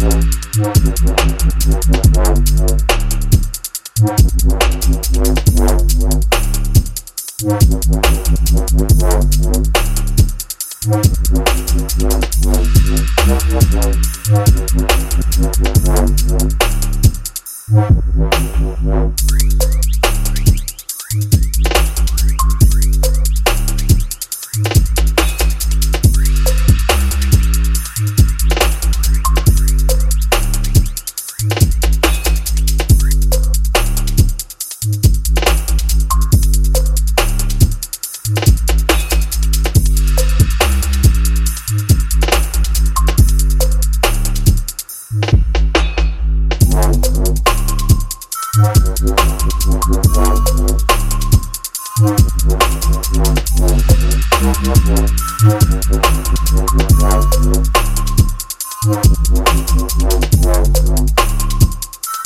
Thank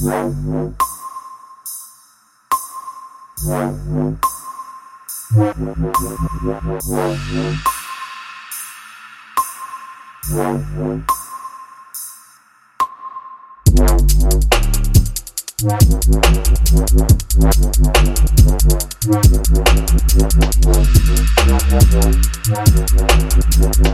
Why don't you.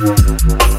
Yeah, yeah, yeah.